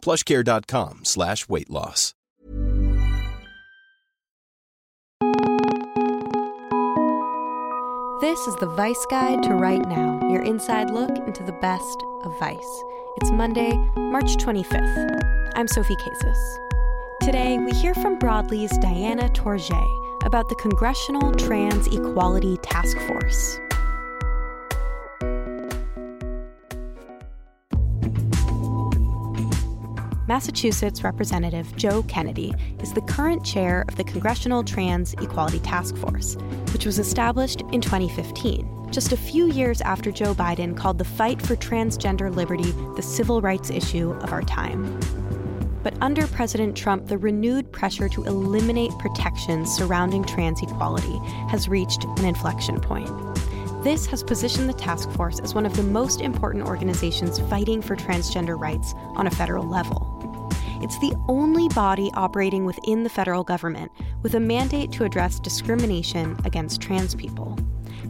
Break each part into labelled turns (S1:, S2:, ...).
S1: plushcare.com slash weight loss.
S2: This is the Vice Guide to Right Now, your inside look into the best of Vice. It's Monday, March 25th. I'm Sophie Casas. Today, we hear from Broadly's Diana Tourjée about the Congressional Trans Equality Task Force. Massachusetts Representative Joe Kennedy is the current chair of the Congressional Trans Equality Task Force, which was established in 2015, just a few years after Joe Biden called the fight for transgender liberty the civil rights issue of our time. But under President Trump, the renewed pressure to eliminate protections surrounding trans equality has reached an inflection point. This has positioned the task force as one of the most important organizations fighting for transgender rights on a federal level. It's the only body operating within the federal government with a mandate to address discrimination against trans people.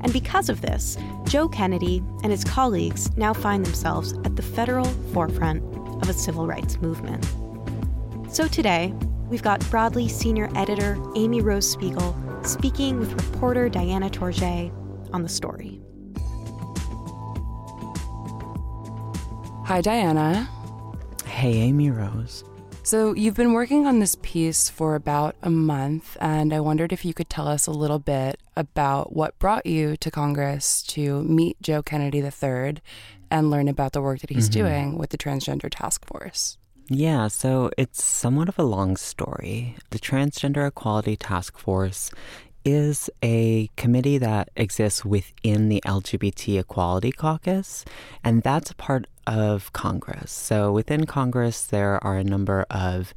S2: And because of this, Joe Kennedy and his colleagues now find themselves at the federal forefront of a civil rights movement. So today, we've got Broadly senior editor Amy Rose Spiegel speaking with reporter Diana Tourjée on the story.
S3: Hi, Diana.
S4: Hey, Amy Rose.
S3: So, you've been working on this piece for about a month, and I wondered if you could tell us a little bit about what brought you to Congress to meet Joe Kennedy III and learn about the work that he's mm-hmm. doing with the Transgender Task Force.
S4: Yeah, so it's somewhat of a long story. The Transgender Equality Task Force is a committee that exists within the LGBT Equality Caucus, and that's a part of Congress. So within Congress, there are a number of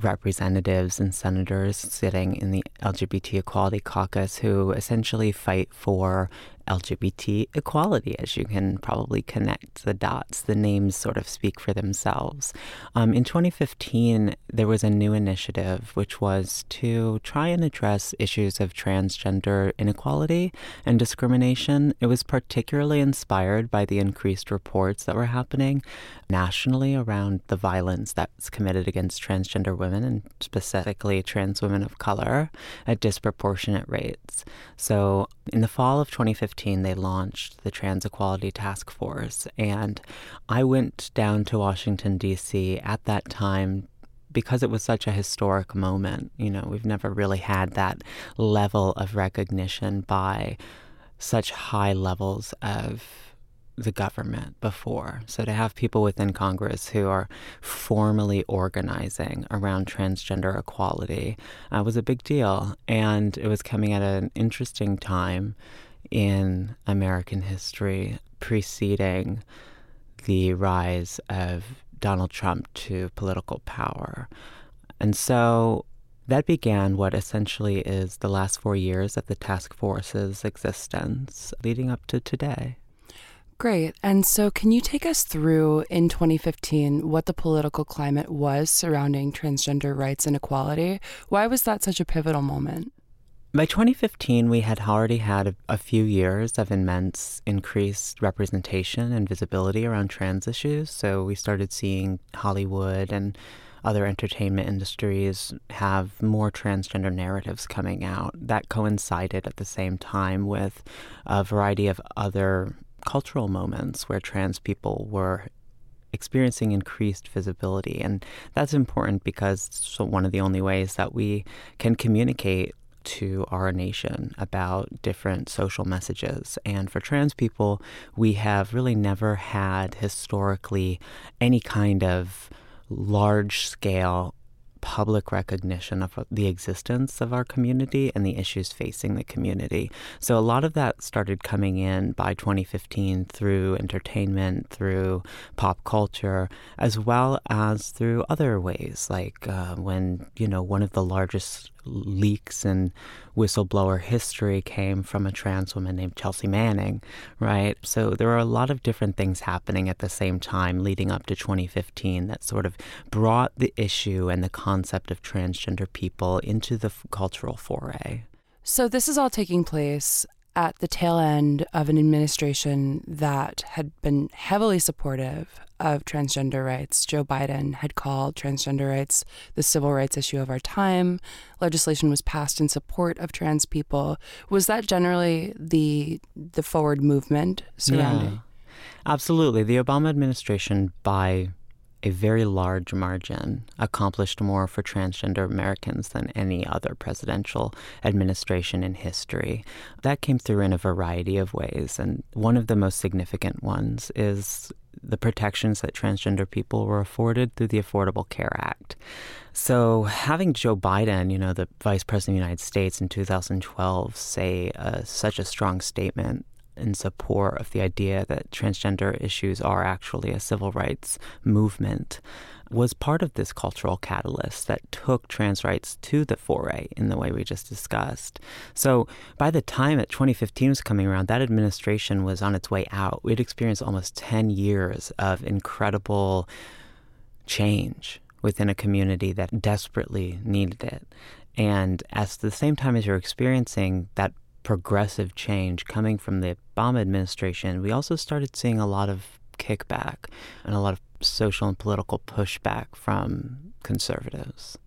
S4: representatives and senators sitting in the LGBT Equality Caucus who essentially fight for LGBT equality, as you can probably connect the dots. The names sort of speak for themselves. Um, in 2015, there was a new initiative which was to try and address issues of transgender inequality and discrimination. It was particularly inspired by the increased reports that were happening nationally around the violence that's committed against transgender women and specifically trans women of color at disproportionate rates. So, in the fall of 2015, 2015, they launched the Trans Equality Task Force. And I went down to Washington, D.C. at that time because it was such a historic moment. You know, we've never really had that level of recognition by such high levels of the government before. So to have people within Congress who are formally organizing around transgender equality uh, was a big deal. And it was coming at an interesting time in American history preceding the rise of Donald Trump to political power. And so that began what essentially is the last four years of the task force's existence, leading up to today.
S3: Great. And so, can you take us through in 2015 what the political climate was surrounding transgender rights and equality? Why was that such a pivotal moment?
S4: By 2015, we had already had a, a, few years of immense increased representation and visibility around trans issues. So we started seeing Hollywood and other entertainment industries have more transgender narratives coming out. That coincided at the same time with a variety of other cultural moments where trans people were experiencing increased visibility. And that's important because one of the only ways that we can communicate to our nation about different social messages. And for trans people, we have really never had historically any kind of large scale public recognition of the existence of our community and the issues facing the community. So a lot of that started coming in by 2015 through entertainment, through pop culture, as well as through other ways, like uh, when, you know, one of the largest leaks and whistleblower history came from a trans woman named Chelsea Manning, right? So there are a lot of different things happening at the same time leading up to 2015 that sort of brought the issue and the concept of transgender people into the f- cultural foray.
S3: So this is all taking place at the tail end of an administration that had been heavily supportive of transgender rights. Joe Biden had called transgender rights the civil rights issue of our time. Legislation was passed in support of trans people. Was that generally the the forward movement surrounding?
S4: Yeah, absolutely. The Obama administration, by a very large margin, accomplished more for transgender Americans than any other presidential administration in history. That came through in a variety of ways, and one of the most significant ones is the protections that transgender people were afforded through the Affordable Care Act. So, having Joe Biden, you know, the Vice President of the United States in 2012, say uh, such a strong statement in support of the idea that transgender issues are actually a civil rights movement was part of this cultural catalyst that took trans rights to the foray in the way we just discussed. So by the time that 2015 was coming around, that administration was on its way out. We'd experienced almost 10 years of incredible change within a community that desperately needed it. And at the same time as you're experiencing that progressive change coming from the Obama administration, we also started seeing a lot of kickback and a lot of social and political pushback from conservatives.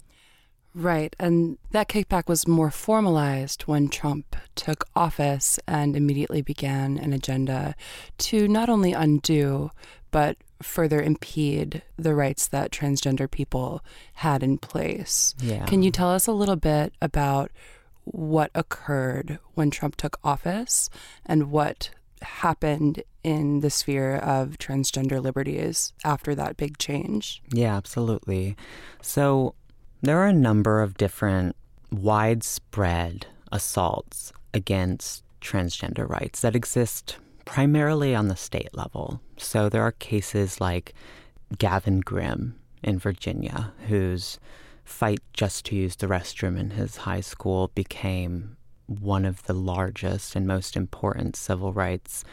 S3: Right. And that kickback was more formalized when Trump took office and immediately began an agenda to not only undo, but further impede the rights that transgender people had in place.
S4: Yeah.
S3: Can you tell us a little bit about what occurred when Trump took office and what happened in the sphere of transgender liberties after that big change?
S4: Yeah, absolutely. So there are a number of different widespread assaults against transgender rights that exist primarily on the state level. So there are cases like Gavin Grimm in Virginia, whose fight just to use the restroom in his high school became one of the largest and most important civil rights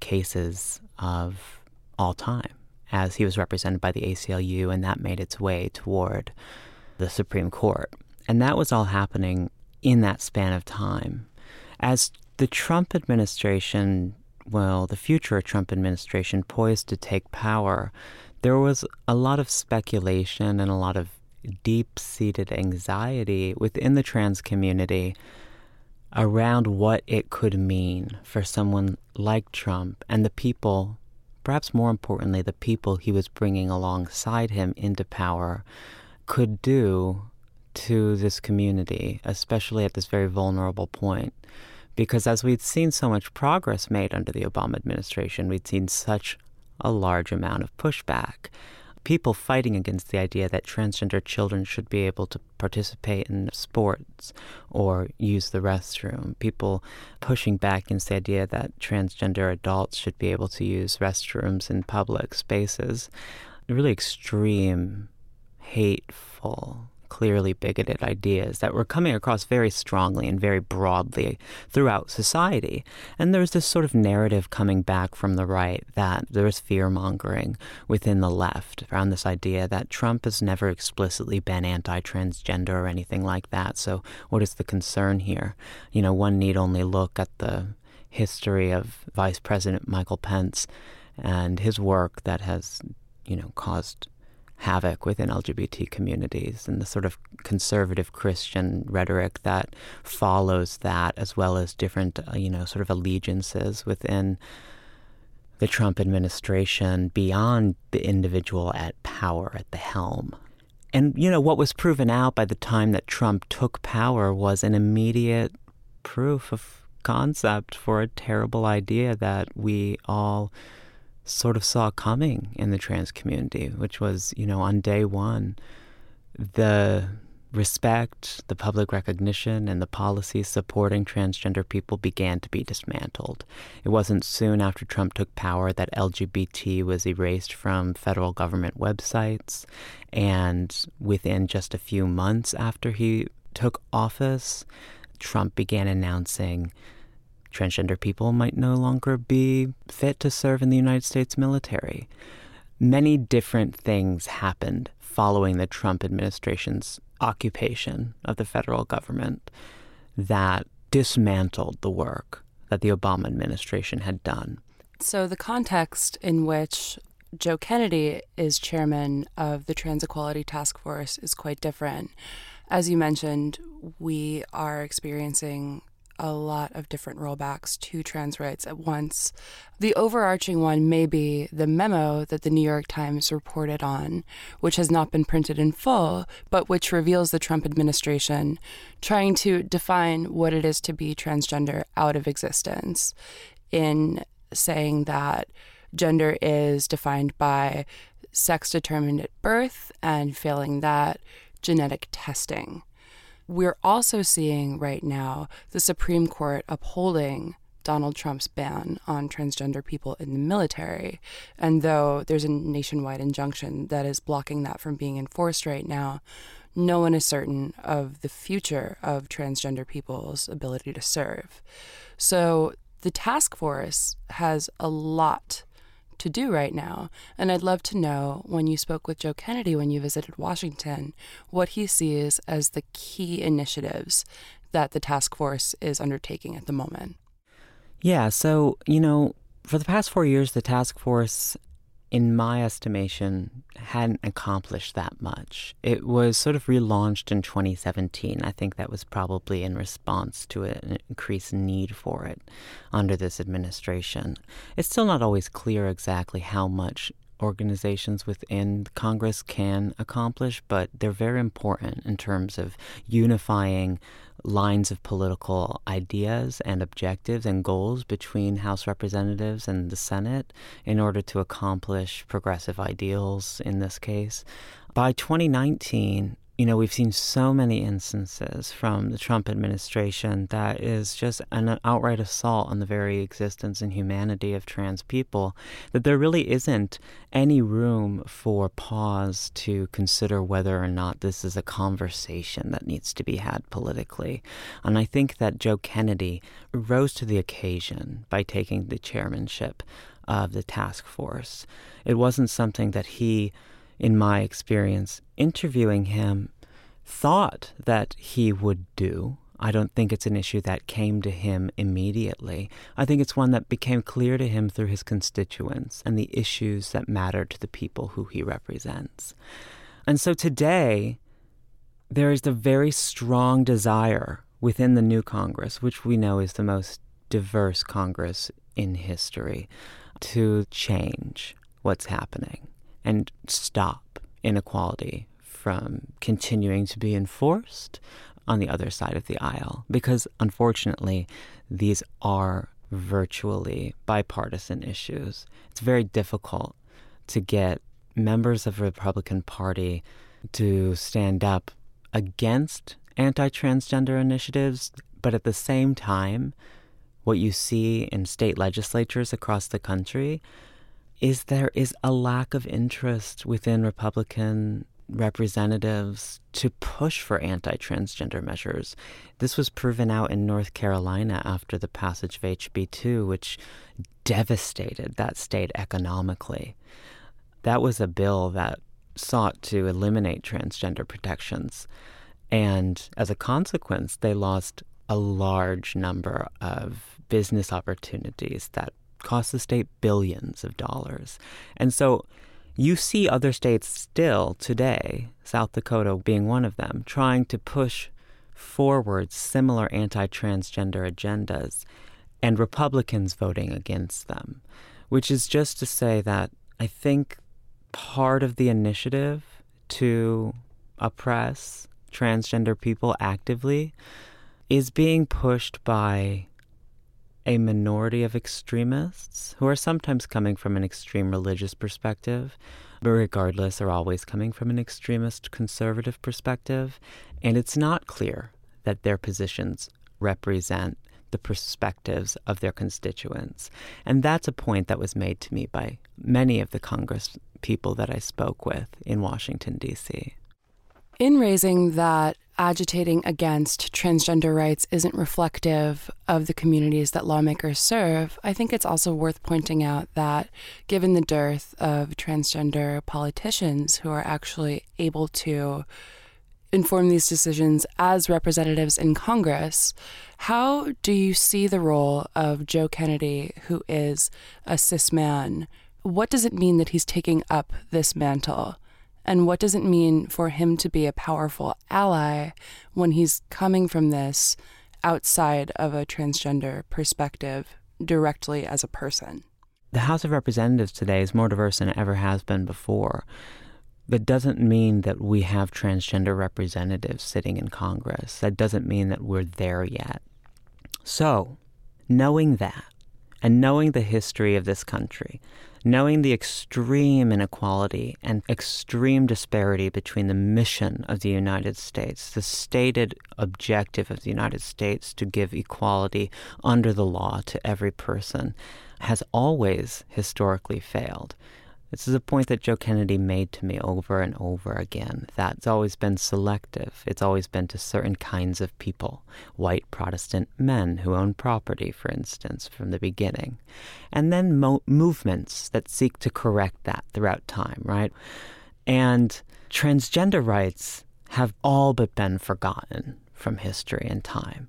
S4: cases of all time, as he was represented by the ACLU, and that made its way toward the Supreme Court. And that was all happening in that span of time. As the Trump administration, well, the future Trump administration poised to take power, there was a lot of speculation and a lot of deep seated anxiety within the trans community around what it could mean for someone like Trump and the people, perhaps more importantly, the people he was bringing alongside him into power, could do to this community, especially at this very vulnerable point. Because as we'd seen so much progress made under the Obama administration, we'd seen such a large amount of pushback people fighting against the idea that transgender children should be able to participate in sports or use the restroom, people pushing back against the idea that transgender adults should be able to use restrooms in public spaces. Really extreme, hateful clearly bigoted ideas that were coming across very strongly and very broadly throughout society. And there was this sort of narrative coming back from the right that there was fear mongering within the left around this idea that Trump has never explicitly been anti transgender or anything like that. So, what is the concern here? You know, one need only look at the history of Vice President Michael Pence and his work that has, you know, caused havoc within LGBT communities and the sort of conservative Christian rhetoric that follows that, as well as different, uh, you know, sort of allegiances within the Trump administration beyond the individual at power at the helm. And, you know, what was proven out by the time that Trump took power was an immediate proof of concept for a terrible idea that we all sort of saw coming in the trans community, which was, you know, on day one, the respect, the public recognition, and the policies supporting transgender people began to be dismantled. It wasn't soon after Trump took power that LGBT was erased from federal government websites. And within just a few months after he took office, Trump began announcing transgender people might no longer be fit to serve in the United States military. Many different things happened following the Trump administration's occupation of the federal government that dismantled the work that the Obama administration had done.
S3: So, the context in which Joe Kennedy is chairman of the Trans Equality Task Force is quite different. As you mentioned, we are experiencing a lot of different rollbacks to trans rights at once. The overarching one may be the memo that the New York Times reported on, which has not been printed in full, but which reveals the Trump administration trying to define what it is to be transgender out of existence in saying that gender is defined by sex determined at birth and failing that genetic testing. We're also seeing right now the Supreme Court upholding Donald Trump's ban on transgender people in the military. And though there's a nationwide injunction that is blocking that from being enforced right now, no one is certain of the future of transgender people's ability to serve. So the task force has a lot to do right now. And I'd love to know when you spoke with Joe Kennedy when you visited Washington, what he sees as the key initiatives that the task force is undertaking at the moment.
S4: Yeah, so, you know, for the past four years, the task force in my estimation, hadn't accomplished that much. It was sort of relaunched in 2017. I think that was probably in response to an increased need for it under this administration. It's still not always clear exactly how much organizations within Congress can accomplish, but they're very important in terms of unifying lines of political ideas and objectives and goals between House representatives and the Senate in order to accomplish progressive ideals in this case. By 2019, you know, we've seen so many instances from the Trump administration that is just an outright assault on the very existence and humanity of trans people that there really isn't any room for pause to consider whether or not this is a conversation that needs to be had politically. And I think that Joe Kennedy rose to the occasion by taking the chairmanship of the task force. It wasn't something that he in my experience, interviewing him, thought that he would do. I don't think it's an issue that came to him immediately. I think it's one that became clear to him through his constituents and the issues that matter to the people who he represents. And so today, there is a very strong desire within the new Congress, which we know is the most diverse Congress in history, to change what's happening and stop inequality from continuing to be enforced on the other side of the aisle. Because unfortunately, these are virtually bipartisan issues. It's very difficult to get members of the Republican Party to stand up against anti transgender initiatives, but at the same time, what you see in state legislatures across the country is there is a lack of interest within Republican representatives to push for anti transgender measures. This was proven out in North Carolina after the passage of HB 2, which devastated that state economically. That was a bill that sought to eliminate transgender protections. And as a consequence, they lost a large number of business opportunities that cost the state billions of dollars. And so you see other states still today, South Dakota being one of them, trying to push forward similar anti transgender agendas and Republicans voting against them, which is just to say that I think part of the initiative to oppress transgender people actively is being pushed by a minority of extremists who are sometimes coming from an extreme religious perspective, but regardless, are always coming from an extremist conservative perspective. And it's not clear that their positions represent the perspectives of their constituents. And that's a point that was made to me by many of the Congress people that I spoke with in Washington, D.C.
S3: In raising that agitating against transgender rights isn't reflective of the communities that lawmakers serve, I think it's also worth pointing out that given the dearth of transgender politicians who are actually able to inform these decisions as representatives in Congress, how do you see the role of Joe Kennedy, who is a cis man? What does it mean that he's taking up this mantle? And what does it mean for him to be a powerful ally when he's coming from this outside of a transgender perspective directly as a person?
S4: The House of Representatives today is more diverse than it ever has been before. That doesn't mean that we have transgender representatives sitting in Congress. That doesn't mean that we're there yet. So, knowing that, and knowing the history of this country, knowing the extreme inequality and extreme disparity between the mission of the United States, the stated objective of the United States to give equality under the law to every person, has always historically failed. This is a point that Joe Kennedy made to me over and over again. That's always been selective. It's always been to certain kinds of people, white Protestant men who own property, for instance, from the beginning. And then mo- movements that seek to correct that throughout time, right? And transgender rights have all but been forgotten from history and time.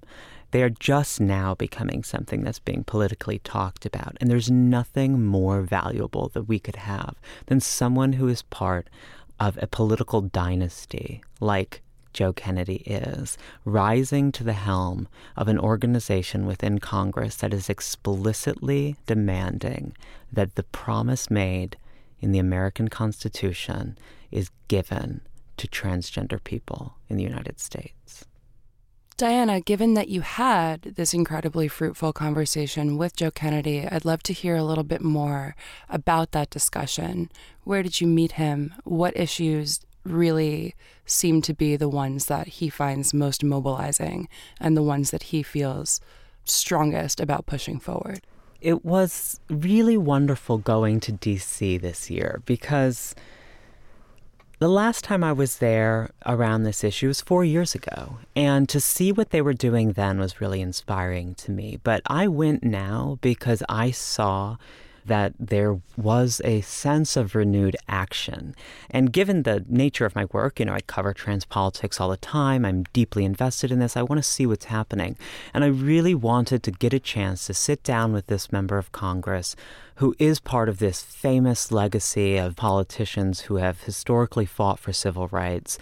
S4: They are just now becoming something that's being politically talked about. And there's nothing more valuable that we could have than someone who is part of a political dynasty like Joe Kennedy is, rising to the helm of an organization within Congress that is explicitly demanding that the promise made in the American Constitution is given to transgender people in the United States.
S3: Diana, given that you had this incredibly fruitful conversation with Joe Kennedy, I'd love to hear a little bit more about that discussion. Where did you meet him? What issues really seem to be the ones that he finds most mobilizing and the ones that he feels strongest about pushing forward?
S4: It was really wonderful going to DC this year because the last time I was there around this issue was four years ago, and to see what they were doing then was really inspiring to me. But I went now because I saw that there was a sense of renewed action. And given the nature of my work, you know, I cover trans politics all the time, I'm deeply invested in this, I want to see what's happening. And I really wanted to get a chance to sit down with this member of Congress who is part of this famous legacy of politicians who have historically fought for civil rights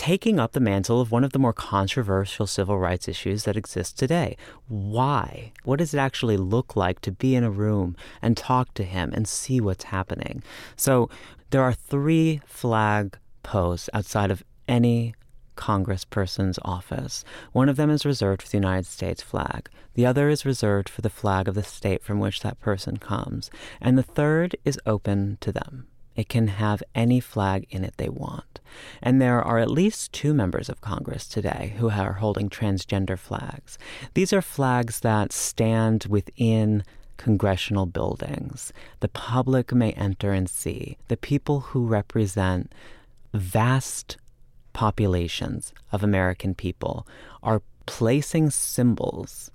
S4: taking up the mantle of one of the more controversial civil rights issues that exist today. Why? What does it actually look like to be in a room and talk to him and see what's happening? So there are three flag posts outside of any congressperson's office. One of them is reserved for the United States flag. The other is reserved for the flag of the state from which that person comes. And the third is open to them. It can have any flag in it they want. And there are at least two members of Congress today who are holding transgender flags. These are flags that stand within congressional buildings. The public may enter and see. The people who represent vast populations of American people are placing symbols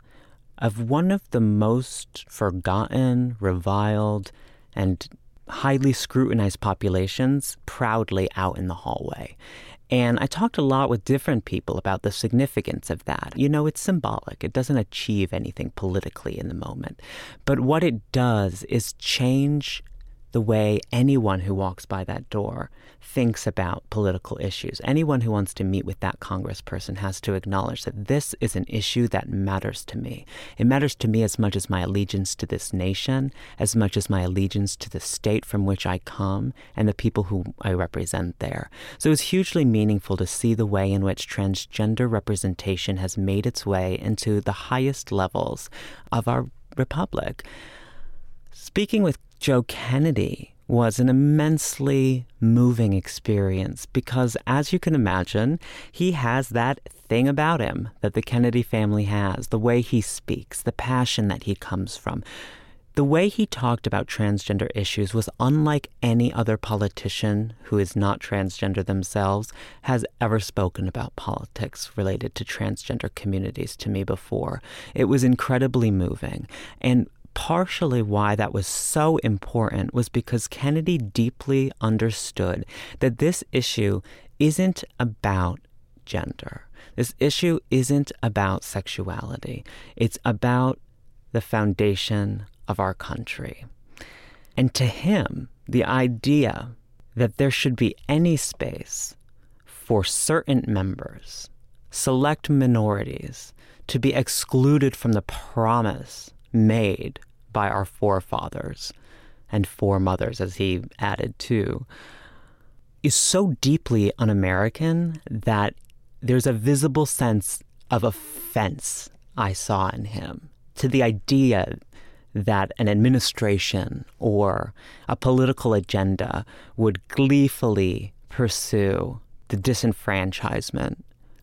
S4: of one of the most forgotten, reviled, and highly scrutinized populations proudly out in the hallway. And I talked a lot with different people about the significance of that. You know, it's symbolic. It doesn't achieve anything politically in the moment. But what it does is change the way anyone who walks by that door thinks about political issues. Anyone who wants to meet with that congressperson has to acknowledge that this is an issue that matters to me. It matters to me as much as my allegiance to this nation, as much as my allegiance to the state from which I come and the people who I represent there. So it's hugely meaningful to see the way in which transgender representation has made its way into the highest levels of our republic. Speaking with Joe Kennedy was an immensely moving experience because, as you can imagine, he has that thing about him that the Kennedy family has the way he speaks, the passion that he comes from. The way he talked about transgender issues was unlike any other politician who is not transgender themselves has ever spoken about politics related to transgender communities to me before. It was incredibly moving. And partially why that was so important was because Kennedy deeply understood that this issue isn't about gender. This issue isn't about sexuality. It's about the foundation of our country. And to him, the idea that there should be any space for certain members, select minorities, to be excluded from the promise made by our forefathers and foremothers, as he added too, is so deeply un American that there's a visible sense of offense I saw in him to the idea that an administration or a political agenda would gleefully pursue the disenfranchisement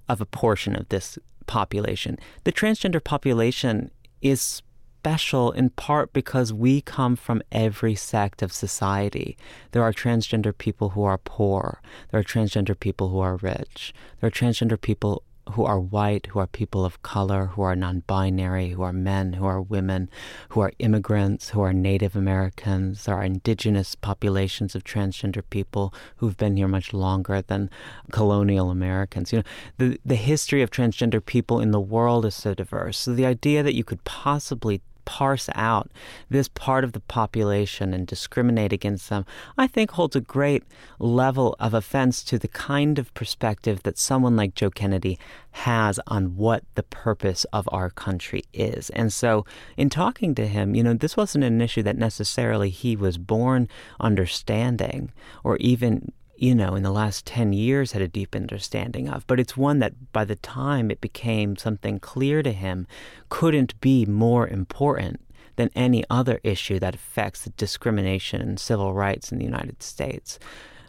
S4: of a portion of this population. The transgender population is special in part because we come from every sect of society. There are transgender people who are poor. There are transgender people who are rich. There are transgender people who are white, who are people of color, who are non binary, who are men, who are women, who are immigrants, who are Native Americans. There are indigenous populations of transgender people who've been here much longer than colonial Americans. You know, the, the history of transgender people in the world is so diverse. So the idea that you could possibly parse out this part of the population and discriminate against them, I think holds a great level of offense to the kind of perspective that someone like Joe Kennedy has on what the purpose of our country is. And so, in talking to him, you know, this wasn't an issue that necessarily he was born understanding or even you know, in the last 10 years had a deep understanding of. But it's one that by the time it became something clear to him couldn't be more important than any other issue that affects discrimination and civil rights in the United States.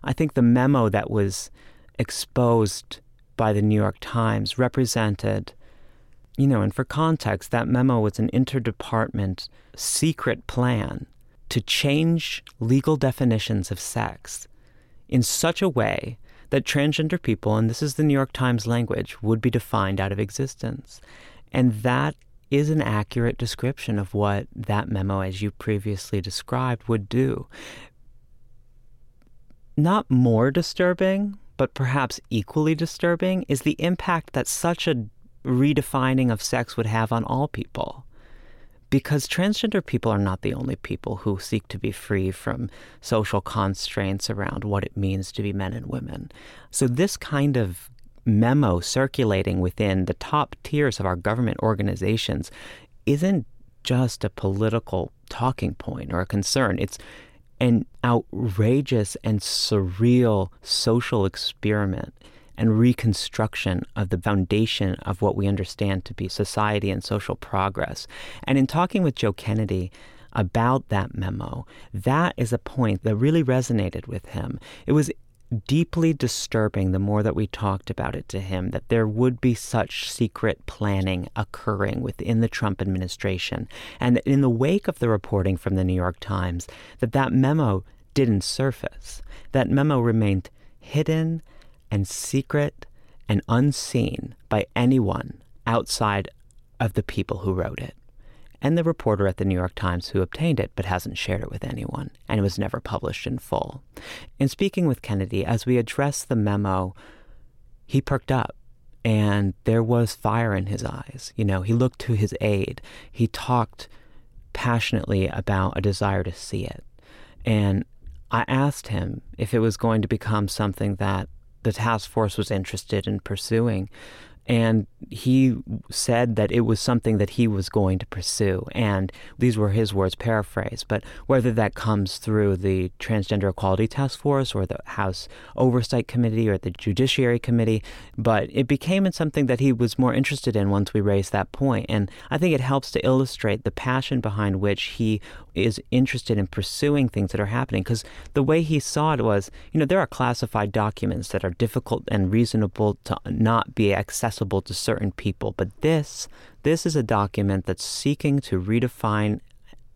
S4: I think the memo that was exposed by the New York Times represented, you know, and for context, that memo was an interdepartment secret plan to change legal definitions of sex in such a way that transgender people, and this is the New York Times language, would be defined out of existence. And that is an accurate description of what that memo, as you previously described, would do. Not more disturbing, but perhaps equally disturbing, is the impact that such a redefining of sex would have on all people because transgender people are not the only people who seek to be free from social constraints around what it means to be men and women. So, this kind of memo circulating within the top tiers of our government organizations isn't just a political talking point or a concern. It's an outrageous and surreal social experiment and reconstruction of the foundation of what we understand to be society and social progress. And in talking with Joe Kennedy, about that memo, that is a point that really resonated with him. It was deeply disturbing the more that we talked about it to him that there would be such secret planning occurring within the Trump administration and that in the wake of the reporting from the New York Times that that memo didn't surface that memo remained hidden and secret and unseen by anyone outside of the people who wrote it, and the reporter at the New York Times who obtained it but hasn't shared it with anyone, and it was never published in full. In speaking with Kennedy, as we addressed the memo, he perked up and there was fire in his eyes. You know, he looked to his aide. He talked passionately about a desire to see it. And I asked him if it was going to become something that the task force was interested in pursuing. And he said that it was something that he was going to pursue. And these were his words paraphrased. But whether that comes through the Transgender Equality Task Force or the House Oversight Committee or the Judiciary Committee, but it became something that he was more interested in once we raised that point. And I think it helps to illustrate the passion behind which he is interested in pursuing things that are happening. Because the way he saw it was, you know, there are classified documents that are difficult and reasonable to not be accessible to certain people. But this, this is a document that's seeking to redefine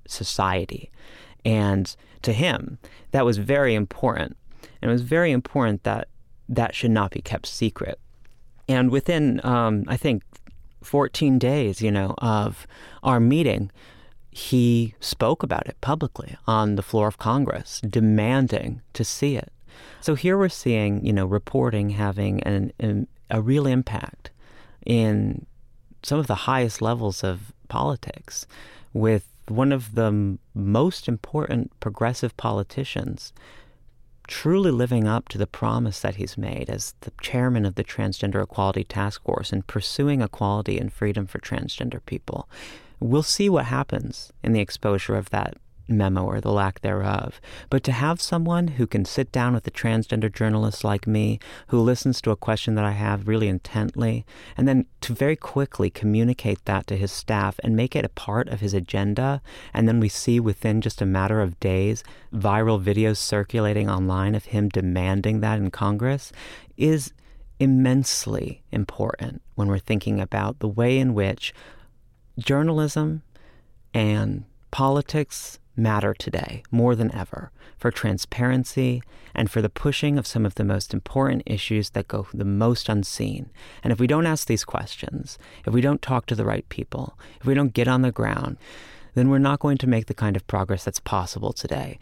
S4: society. And to him, that was very important. And it was very important that that should not be kept secret. And within, um, I think, 14 days, you know, of our meeting, he spoke about it publicly on the floor of Congress, demanding to see it. So here we're seeing, you know, reporting having an, an, a real impact in some of the highest levels of politics, with one of the most important progressive politicians truly living up to the promise that he's made as the chairman of the Transgender Equality Task Force and pursuing equality and freedom for transgender people. We'll see what happens in the exposure of that memo or the lack thereof. But to have someone who can sit down with a transgender journalist like me, who listens to a question that I have really intently, and then to very quickly communicate that to his staff and make it a part of his agenda, and then we see within just a matter of days viral videos circulating online of him demanding that in Congress, is immensely important when we're thinking about the way in which journalism and politics matter today more than ever for transparency and for the pushing of some of the most important issues that go the most unseen. And if we don't ask these questions, if we don't talk to the right people, if we don't get on the ground, then we're not going to make the kind of progress that's possible today.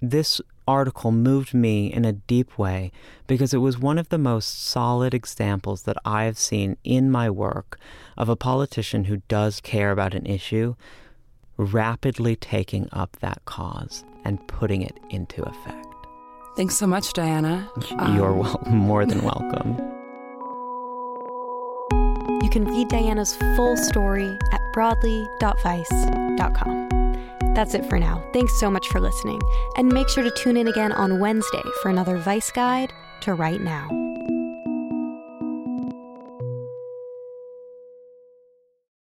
S4: This article moved me in a deep way because it was one of the most solid examples that I have seen in my work of a politician who does care about an issue rapidly taking up that cause and putting it into effect.
S3: Thanks so much, Diana.
S4: You're um, well, more than welcome.
S2: You can read Diana's full story at broadly.vice.com. That's it for now. Thanks so much for listening, and make sure to tune in again on Wednesday for another Vice Guide to Right Now.